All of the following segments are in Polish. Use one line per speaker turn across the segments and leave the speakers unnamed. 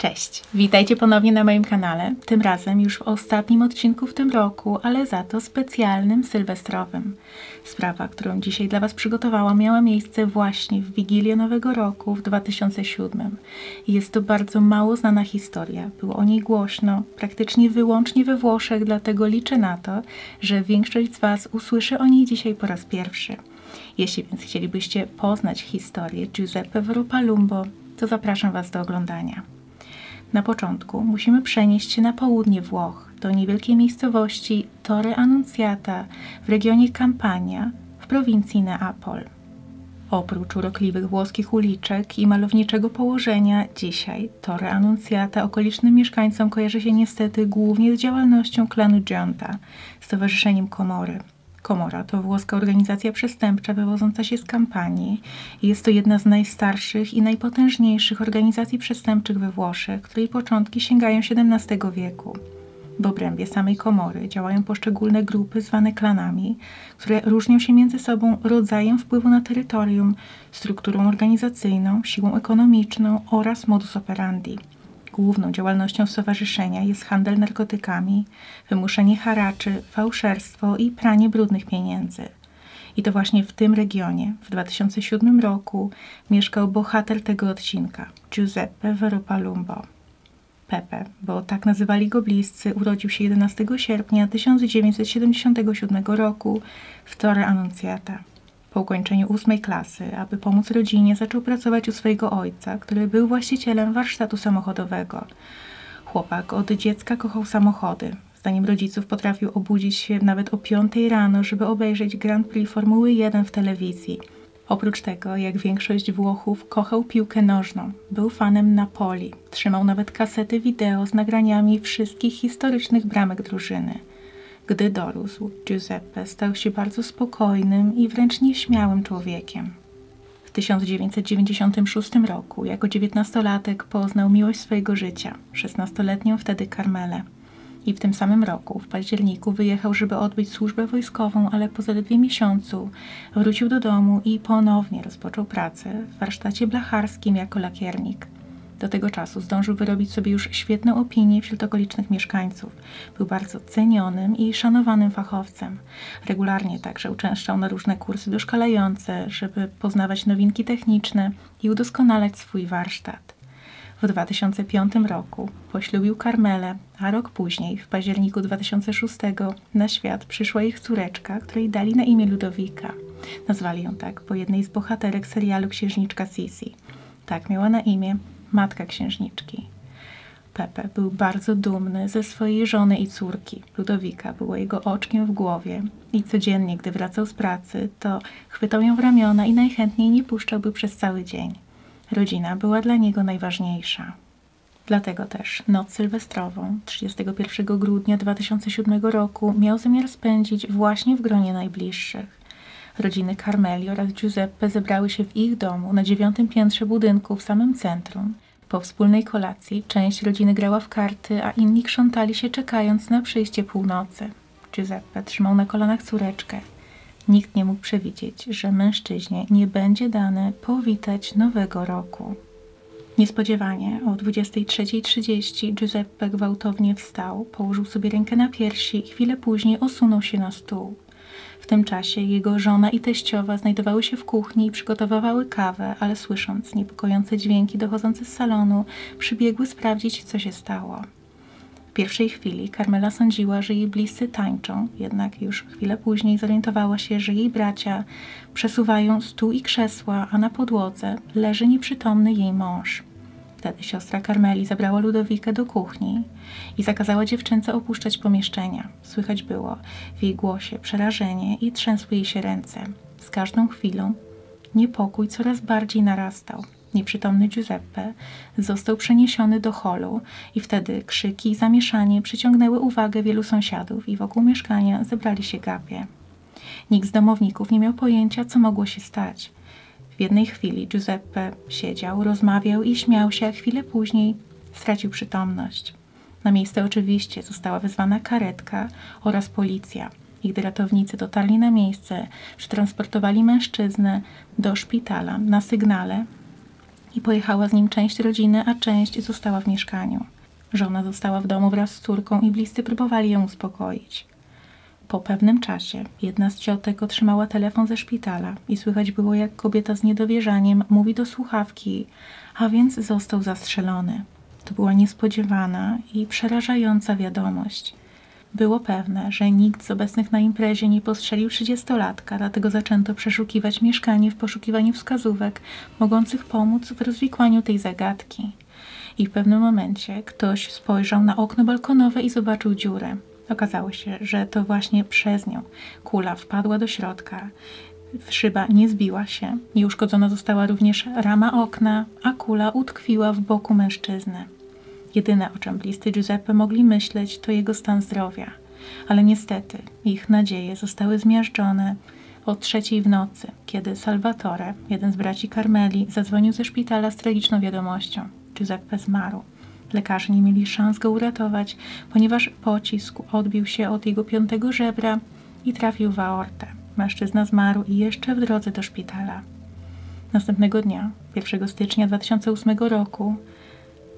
Cześć, witajcie ponownie na moim kanale. Tym razem już w ostatnim odcinku w tym roku, ale za to specjalnym sylwestrowym. Sprawa, którą dzisiaj dla Was przygotowałam, miała miejsce właśnie w Wigilię Nowego Roku w 2007. I jest to bardzo mało znana historia. Było o niej głośno, praktycznie wyłącznie we Włoszech, dlatego liczę na to, że większość z Was usłyszy o niej dzisiaj po raz pierwszy. Jeśli więc chcielibyście poznać historię Giuseppe Veropalumbo, to zapraszam Was do oglądania. Na początku musimy przenieść się na południe Włoch, do niewielkiej miejscowości Torre Annunziata w regionie Campania w prowincji Neapol. Oprócz urokliwych włoskich uliczek i malowniczego położenia, dzisiaj Torre Annunziata okolicznym mieszkańcom kojarzy się niestety głównie z działalnością klanu Gionta, Stowarzyszeniem Komory. Komora to włoska organizacja przestępcza wywodząca się z kampanii. Jest to jedna z najstarszych i najpotężniejszych organizacji przestępczych we Włoszech, której początki sięgają XVII wieku. W obrębie samej komory działają poszczególne grupy zwane klanami, które różnią się między sobą rodzajem wpływu na terytorium, strukturą organizacyjną, siłą ekonomiczną oraz modus operandi. Główną działalnością stowarzyszenia jest handel narkotykami, wymuszenie haraczy, fałszerstwo i pranie brudnych pieniędzy. I to właśnie w tym regionie w 2007 roku mieszkał bohater tego odcinka, Giuseppe Veropalumbo. Pepe, bo tak nazywali go bliscy, urodził się 11 sierpnia 1977 roku w Torre Annunziata. Po ukończeniu ósmej klasy, aby pomóc rodzinie, zaczął pracować u swojego ojca, który był właścicielem warsztatu samochodowego. Chłopak od dziecka kochał samochody. Zdaniem rodziców potrafił obudzić się nawet o piątej rano, żeby obejrzeć Grand Prix Formuły 1 w telewizji. Oprócz tego, jak większość Włochów, kochał piłkę nożną. Był fanem Napoli. Trzymał nawet kasety wideo z nagraniami wszystkich historycznych bramek drużyny. Gdy dorósł, Giuseppe stał się bardzo spokojnym i wręcz nieśmiałym człowiekiem. W 1996 roku, jako dziewiętnastolatek, poznał miłość swojego życia, szesnastoletnią wtedy Carmelę. I w tym samym roku, w październiku, wyjechał, żeby odbyć służbę wojskową, ale po zaledwie miesiącu wrócił do domu i ponownie rozpoczął pracę w warsztacie blacharskim jako lakiernik – do tego czasu zdążył wyrobić sobie już świetną opinię wśród okolicznych mieszkańców. Był bardzo cenionym i szanowanym fachowcem. Regularnie także uczęszczał na różne kursy doszkalające, żeby poznawać nowinki techniczne i udoskonalać swój warsztat. W 2005 roku poślubił Karmelę, a rok później, w październiku 2006, na świat przyszła ich córeczka, której dali na imię Ludowika. Nazwali ją tak po jednej z bohaterek serialu Księżniczka Sisi. Tak miała na imię matka księżniczki. Pepe był bardzo dumny ze swojej żony i córki. Ludowika była jego oczkiem w głowie i codziennie, gdy wracał z pracy, to chwytał ją w ramiona i najchętniej nie puszczałby przez cały dzień. Rodzina była dla niego najważniejsza. Dlatego też noc sylwestrową 31 grudnia 2007 roku miał zamiar spędzić właśnie w gronie najbliższych. Rodziny Carmeli oraz Giuseppe zebrały się w ich domu na dziewiątym piętrze budynku w samym centrum. Po wspólnej kolacji część rodziny grała w karty, a inni krzątali się czekając na przyjście północy. Giuseppe trzymał na kolanach córeczkę. Nikt nie mógł przewidzieć, że mężczyźnie nie będzie dane powitać nowego roku. Niespodziewanie o 23.30 Giuseppe gwałtownie wstał, położył sobie rękę na piersi i chwilę później osunął się na stół. W tym czasie jego żona i teściowa znajdowały się w kuchni i przygotowywały kawę, ale słysząc niepokojące dźwięki dochodzące z salonu, przybiegły sprawdzić, co się stało. W pierwszej chwili Carmela sądziła, że jej bliscy tańczą, jednak już chwilę później zorientowała się, że jej bracia przesuwają stół i krzesła, a na podłodze leży nieprzytomny jej mąż. Wtedy siostra Karmeli zabrała Ludowikę do kuchni i zakazała dziewczynce opuszczać pomieszczenia. Słychać było w jej głosie przerażenie i trzęsły jej się ręce. Z każdą chwilą niepokój coraz bardziej narastał. Nieprzytomny Giuseppe został przeniesiony do holu i wtedy krzyki i zamieszanie przyciągnęły uwagę wielu sąsiadów i wokół mieszkania zebrali się gapie. Nikt z domowników nie miał pojęcia, co mogło się stać. W jednej chwili Giuseppe siedział, rozmawiał i śmiał się, a chwilę później stracił przytomność. Na miejsce oczywiście została wezwana karetka oraz policja. I gdy ratownicy dotarli na miejsce, przetransportowali mężczyznę do szpitala na sygnale, i pojechała z nim część rodziny, a część została w mieszkaniu. Żona została w domu wraz z córką i bliscy próbowali ją uspokoić. Po pewnym czasie jedna z ciotek otrzymała telefon ze szpitala i słychać było, jak kobieta z niedowierzaniem mówi do słuchawki, a więc został zastrzelony. To była niespodziewana i przerażająca wiadomość. Było pewne, że nikt z obecnych na imprezie nie postrzelił trzydziestolatka, dlatego zaczęto przeszukiwać mieszkanie w poszukiwaniu wskazówek mogących pomóc w rozwikłaniu tej zagadki. I w pewnym momencie ktoś spojrzał na okno balkonowe i zobaczył dziurę. Okazało się, że to właśnie przez nią kula wpadła do środka. Szyba nie zbiła się, nie uszkodzona została również rama okna, a kula utkwiła w boku mężczyzny. Jedyne, o czym bliscy Giuseppe mogli myśleć, to jego stan zdrowia. Ale niestety ich nadzieje zostały zmiażdżone o trzeciej w nocy, kiedy Salvatore, jeden z braci Carmeli, zadzwonił ze szpitala z tragiczną wiadomością. Giuseppe zmarł. Lekarze nie mieli szans go uratować, ponieważ pocisk odbił się od jego piątego żebra i trafił w aortę. Mężczyzna zmarł i jeszcze w drodze do szpitala. Następnego dnia, 1 stycznia 2008 roku,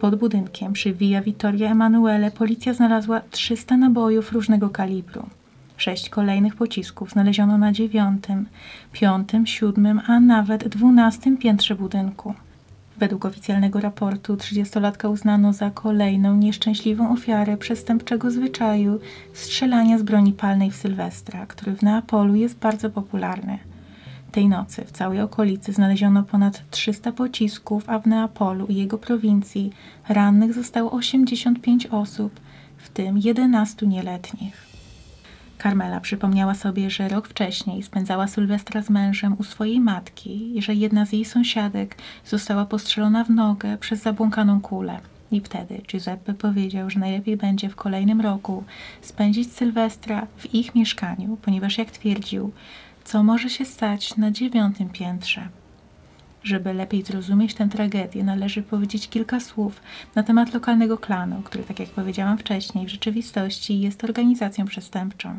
pod budynkiem przy Via Vittoria Emanuele policja znalazła 300 nabojów różnego kalibru. Sześć kolejnych pocisków znaleziono na dziewiątym, piątym, siódmym, a nawet dwunastym piętrze budynku. Według oficjalnego raportu 30-latka uznano za kolejną nieszczęśliwą ofiarę przestępczego zwyczaju strzelania z broni palnej w Sylwestra, który w Neapolu jest bardzo popularny. Tej nocy w całej okolicy znaleziono ponad 300 pocisków, a w Neapolu i jego prowincji rannych zostało 85 osób, w tym 11 nieletnich. Carmela przypomniała sobie, że rok wcześniej spędzała Sylwestra z mężem u swojej matki i że jedna z jej sąsiadek została postrzelona w nogę przez zabłąkaną kulę. I wtedy Giuseppe powiedział, że najlepiej będzie w kolejnym roku spędzić Sylwestra w ich mieszkaniu, ponieważ jak twierdził, co może się stać na dziewiątym piętrze. Żeby lepiej zrozumieć tę tragedię, należy powiedzieć kilka słów na temat lokalnego klanu, który, tak jak powiedziałam wcześniej, w rzeczywistości jest organizacją przestępczą.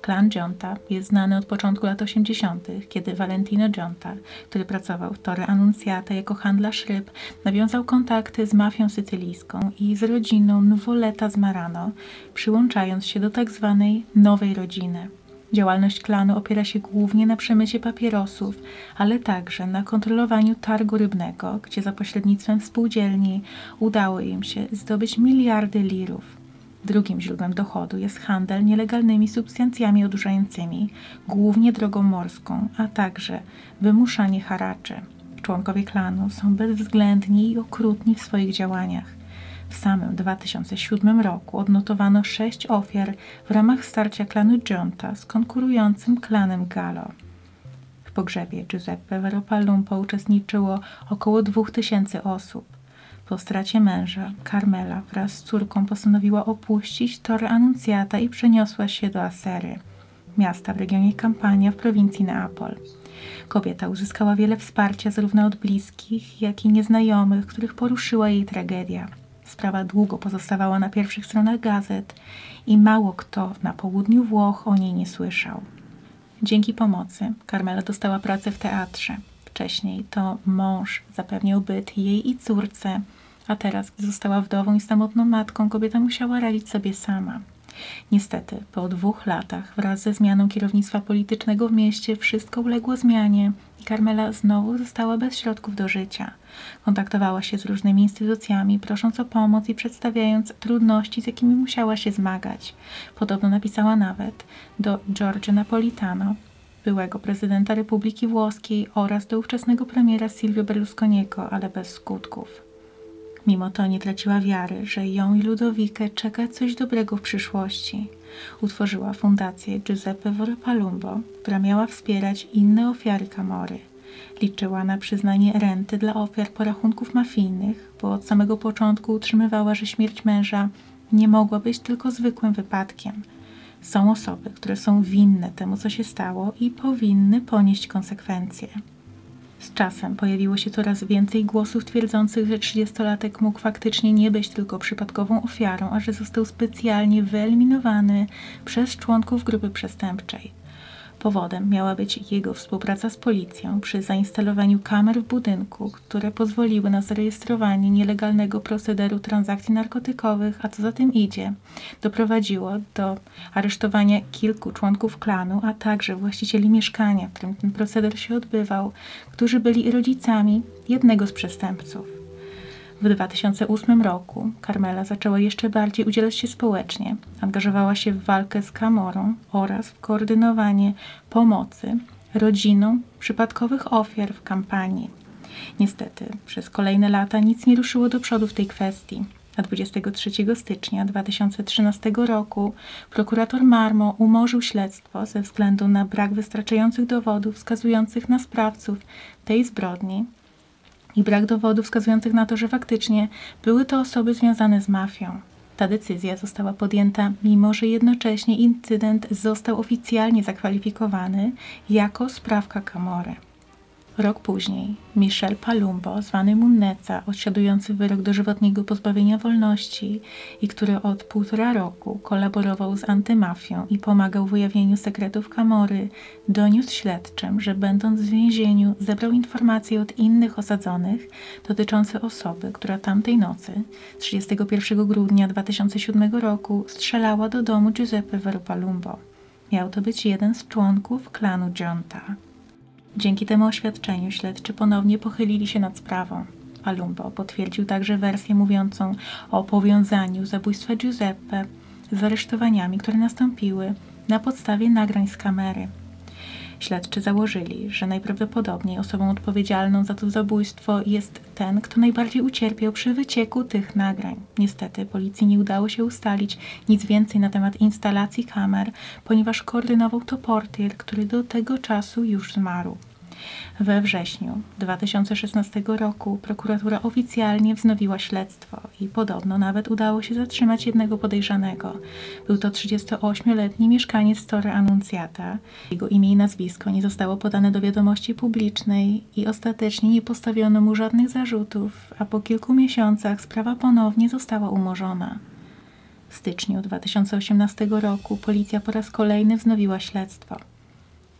Klan Gionta jest znany od początku lat 80., kiedy Valentino Gionta, który pracował w Torre Annunziata jako handlarz ryb, nawiązał kontakty z mafią sycylijską i z rodziną Nuvoleta z Marano, przyłączając się do tak zwanej nowej rodziny. Działalność klanu opiera się głównie na przemycie papierosów, ale także na kontrolowaniu targu rybnego, gdzie za pośrednictwem spółdzielni udało im się zdobyć miliardy lirów. Drugim źródłem dochodu jest handel nielegalnymi substancjami odurzającymi, głównie drogą morską, a także wymuszanie haraczy. Członkowie klanu są bezwzględni i okrutni w swoich działaniach. W samym 2007 roku odnotowano sześć ofiar w ramach starcia klanu Giunta z konkurującym klanem Gallo. W pogrzebie Giuseppe Veropalumpo uczestniczyło około 2000 osób. Po stracie męża, Carmela wraz z córką postanowiła opuścić Torre Annunziata i przeniosła się do Asery, miasta w regionie Campania w prowincji Neapol. Kobieta uzyskała wiele wsparcia zarówno od bliskich, jak i nieznajomych, których poruszyła jej tragedia. Sprawa długo pozostawała na pierwszych stronach gazet i mało kto na południu Włoch o niej nie słyszał. Dzięki pomocy Carmela dostała pracę w teatrze. Wcześniej to mąż zapewniał byt jej i córce, a teraz, gdy została wdową i samotną matką, kobieta musiała radzić sobie sama. Niestety, po dwóch latach, wraz ze zmianą kierownictwa politycznego w mieście, wszystko uległo zmianie i Carmela znowu została bez środków do życia. Kontaktowała się z różnymi instytucjami, prosząc o pomoc i przedstawiając trudności, z jakimi musiała się zmagać. Podobno napisała nawet do Giorgio Napolitano, byłego prezydenta Republiki Włoskiej oraz do ówczesnego premiera Silvio Berlusconiego, ale bez skutków. Mimo to nie traciła wiary, że ją i Ludowikę czeka coś dobrego w przyszłości. Utworzyła fundację Giuseppe Vorpalumbo, która miała wspierać inne ofiary Kamory. Liczyła na przyznanie renty dla ofiar porachunków mafijnych, bo od samego początku utrzymywała, że śmierć męża nie mogła być tylko zwykłym wypadkiem. Są osoby, które są winne temu, co się stało i powinny ponieść konsekwencje. Z czasem pojawiło się coraz więcej głosów twierdzących, że 30-latek mógł faktycznie nie być tylko przypadkową ofiarą, a że został specjalnie wyeliminowany przez członków grupy przestępczej. Powodem miała być jego współpraca z policją przy zainstalowaniu kamer w budynku, które pozwoliły na zarejestrowanie nielegalnego procederu transakcji narkotykowych, a co za tym idzie, doprowadziło do aresztowania kilku członków klanu, a także właścicieli mieszkania, w którym ten proceder się odbywał, którzy byli rodzicami jednego z przestępców. W 2008 roku Carmela zaczęła jeszcze bardziej udzielać się społecznie. Angażowała się w walkę z Kamorą oraz w koordynowanie pomocy rodzinom przypadkowych ofiar w kampanii. Niestety, przez kolejne lata nic nie ruszyło do przodu w tej kwestii. A 23 stycznia 2013 roku prokurator Marmo umorzył śledztwo ze względu na brak wystarczających dowodów wskazujących na sprawców tej zbrodni i brak dowodów wskazujących na to, że faktycznie były to osoby związane z mafią. Ta decyzja została podjęta, mimo że jednocześnie incydent został oficjalnie zakwalifikowany jako sprawka Camory. Rok później Michel Palumbo, zwany Munneca, odsiadujący wyrok dożywotniego pozbawienia wolności i który od półtora roku kolaborował z antymafią i pomagał w ujawnieniu sekretów Kamory, doniósł śledczym, że będąc w więzieniu zebrał informacje od innych osadzonych dotyczące osoby, która tamtej nocy, 31 grudnia 2007 roku, strzelała do domu Giuseppe Veropalumbo. Miał to być jeden z członków klanu Giunta. Dzięki temu oświadczeniu śledczy ponownie pochylili się nad sprawą. Palumbo potwierdził także wersję mówiącą o powiązaniu zabójstwa Giuseppe z aresztowaniami, które nastąpiły na podstawie nagrań z kamery. Śledczy założyli, że najprawdopodobniej osobą odpowiedzialną za to zabójstwo jest ten, kto najbardziej ucierpiał przy wycieku tych nagrań. Niestety policji nie udało się ustalić nic więcej na temat instalacji kamer, ponieważ koordynował to portier, który do tego czasu już zmarł. We wrześniu 2016 roku prokuratura oficjalnie wznowiła śledztwo i podobno nawet udało się zatrzymać jednego podejrzanego. Był to 38-letni mieszkaniec Torre Annunziata. Jego imię i nazwisko nie zostało podane do wiadomości publicznej i ostatecznie nie postawiono mu żadnych zarzutów, a po kilku miesiącach sprawa ponownie została umorzona. W styczniu 2018 roku policja po raz kolejny wznowiła śledztwo.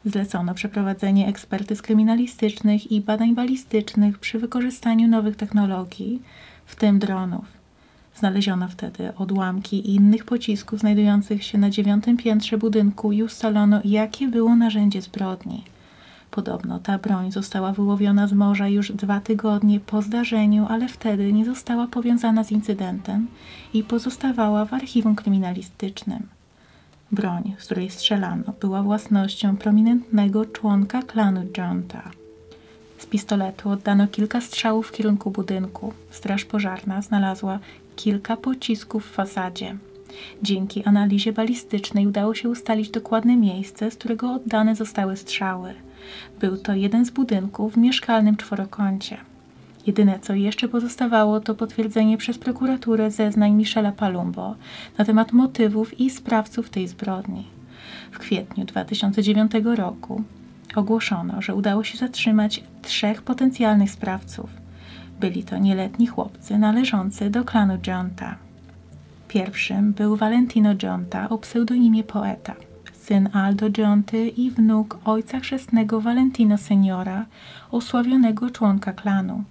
Zlecono przeprowadzenie ekspertyz kryminalistycznych i badań balistycznych przy wykorzystaniu nowych technologii, w tym dronów. Znaleziono wtedy odłamki innych pocisków znajdujących się na dziewiątym piętrze budynku i ustalono, jakie było narzędzie zbrodni. Podobno ta broń została wyłowiona z morza już dwa tygodnie po zdarzeniu, ale wtedy nie została powiązana z incydentem i pozostawała w archiwum kryminalistycznym. Broń, z której strzelano, była własnością prominentnego członka klanu Jonta. Z pistoletu oddano kilka strzałów w kierunku budynku. Straż pożarna znalazła kilka pocisków w fasadzie. Dzięki analizie balistycznej udało się ustalić dokładne miejsce, z którego oddane zostały strzały. Był to jeden z budynków w mieszkalnym czworokącie. Jedyne, co jeszcze pozostawało, to potwierdzenie przez prokuraturę zeznań Michela Palumbo na temat motywów i sprawców tej zbrodni. W kwietniu 2009 roku ogłoszono, że udało się zatrzymać trzech potencjalnych sprawców. Byli to nieletni chłopcy należący do klanu Jonta. Pierwszym był Valentino Jonta o pseudonimie Poeta, syn Aldo Jonty i wnuk ojca chrzestnego Valentino Seniora, osławionego członka klanu.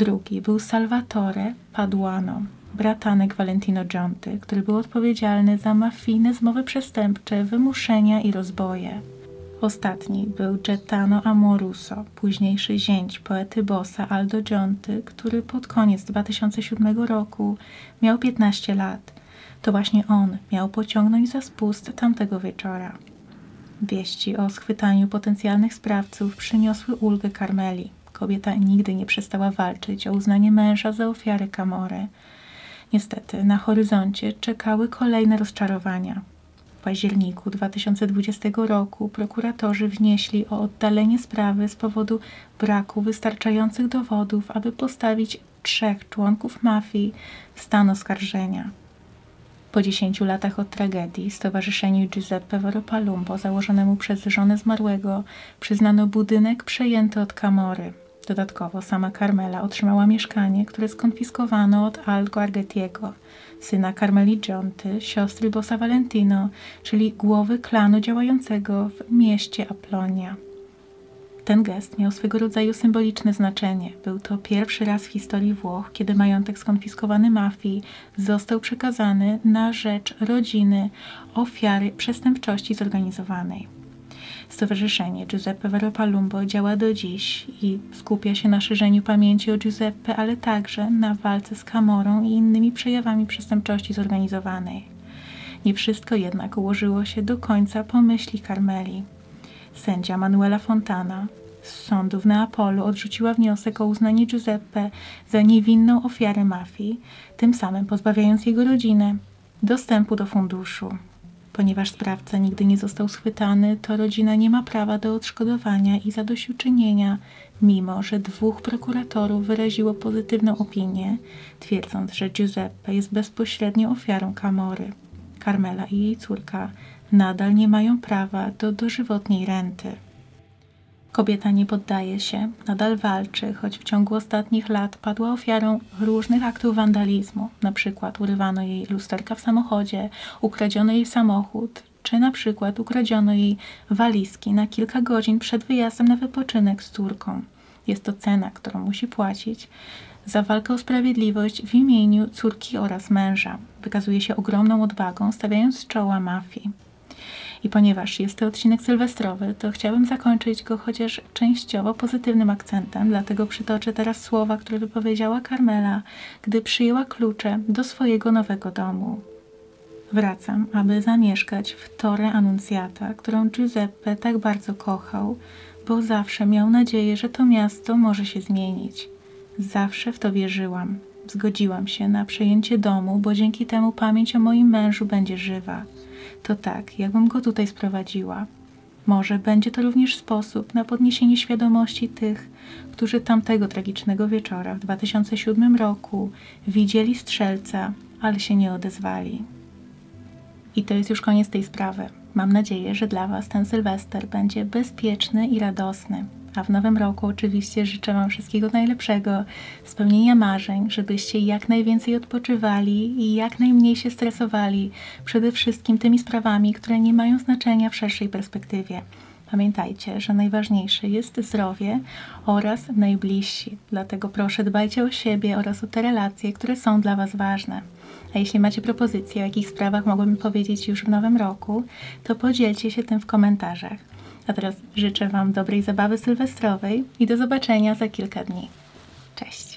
Drugi był Salvatore Paduano, bratanek Valentino Giunty, który był odpowiedzialny za mafijne zmowy przestępcze, wymuszenia i rozboje. Ostatni był Gaetano Amoruso, późniejszy zięć poety bossa Aldo Giunty, który pod koniec 2007 roku miał 15 lat. To właśnie on miał pociągnąć za spust tamtego wieczora. Wieści o schwytaniu potencjalnych sprawców przyniosły ulgę Karmeli. Kobieta nigdy nie przestała walczyć o uznanie męża za ofiarę Kamory. Niestety, na horyzoncie czekały kolejne rozczarowania. W październiku 2020 roku prokuratorzy wnieśli o oddalenie sprawy z powodu braku wystarczających dowodów, aby postawić trzech członków mafii w stan oskarżenia. Po dziesięciu latach od tragedii Stowarzyszeniu Giuseppe Varopalumbo założonemu przez żonę zmarłego przyznano budynek przejęty od Kamory. Dodatkowo sama Carmela otrzymała mieszkanie, które skonfiskowano od Algo Argetiego, syna Carmeli Gionty, siostry Bossa Valentino, czyli głowy klanu działającego w mieście Aplonia. Ten gest miał swego rodzaju symboliczne znaczenie. Był to pierwszy raz w historii Włoch, kiedy majątek skonfiskowany mafii został przekazany na rzecz rodziny ofiary przestępczości zorganizowanej. Stowarzyszenie Giuseppe Veropalumbo działa do dziś i skupia się na szerzeniu pamięci o Giuseppe, ale także na walce z Camorą i innymi przejawami przestępczości zorganizowanej. Nie wszystko jednak ułożyło się do końca po myśli Carmeli. Sędzia Manuela Fontana z sądu w Neapolu odrzuciła wniosek o uznanie Giuseppe za niewinną ofiarę mafii, tym samym pozbawiając jego rodzinę dostępu do funduszu. Ponieważ sprawca nigdy nie został schwytany, to rodzina nie ma prawa do odszkodowania i zadośćuczynienia, mimo że dwóch prokuratorów wyraziło pozytywną opinię, twierdząc, że Giuseppe jest bezpośrednią ofiarą Camory. Carmela i jej córka nadal nie mają prawa do dożywotniej renty. Kobieta nie poddaje się, nadal walczy, choć w ciągu ostatnich lat padła ofiarą różnych aktów wandalizmu. Na przykład urywano jej lusterka w samochodzie, ukradziono jej samochód, czy na przykład ukradziono jej walizki na kilka godzin przed wyjazdem na wypoczynek z córką. Jest to cena, którą musi płacić za walkę o sprawiedliwość w imieniu córki oraz męża. Wykazuje się ogromną odwagą, stawiając czoła mafii. I ponieważ jest to odcinek sylwestrowy, to chciałabym zakończyć go chociaż częściowo pozytywnym akcentem, dlatego przytoczę teraz słowa, które wypowiedziała Carmela, gdy przyjęła klucze do swojego nowego domu. Wracam, aby zamieszkać w Torre Annunziata, którą Giuseppe tak bardzo kochał, bo zawsze miał nadzieję, że to miasto może się zmienić. Zawsze w to wierzyłam. Zgodziłam się na przejęcie domu, bo dzięki temu pamięć o moim mężu będzie żywa to tak, jakbym go tutaj sprowadziła. Może będzie to również sposób na podniesienie świadomości tych, którzy tamtego tragicznego wieczora w 2007 roku widzieli strzelca, ale się nie odezwali. I to jest już koniec tej sprawy. Mam nadzieję, że dla Was ten Sylwester będzie bezpieczny i radosny. A w nowym roku oczywiście życzę Wam wszystkiego najlepszego, spełnienia marzeń, żebyście jak najwięcej odpoczywali i jak najmniej się stresowali, przede wszystkim tymi sprawami, które nie mają znaczenia w szerszej perspektywie. Pamiętajcie, że najważniejsze jest zdrowie oraz najbliżsi. Dlatego proszę dbajcie o siebie oraz o te relacje, które są dla Was ważne. A jeśli macie propozycje, o jakich sprawach mogłabym powiedzieć już w nowym roku, to podzielcie się tym w komentarzach. A teraz życzę Wam dobrej zabawy sylwestrowej i do zobaczenia za kilka dni. Cześć!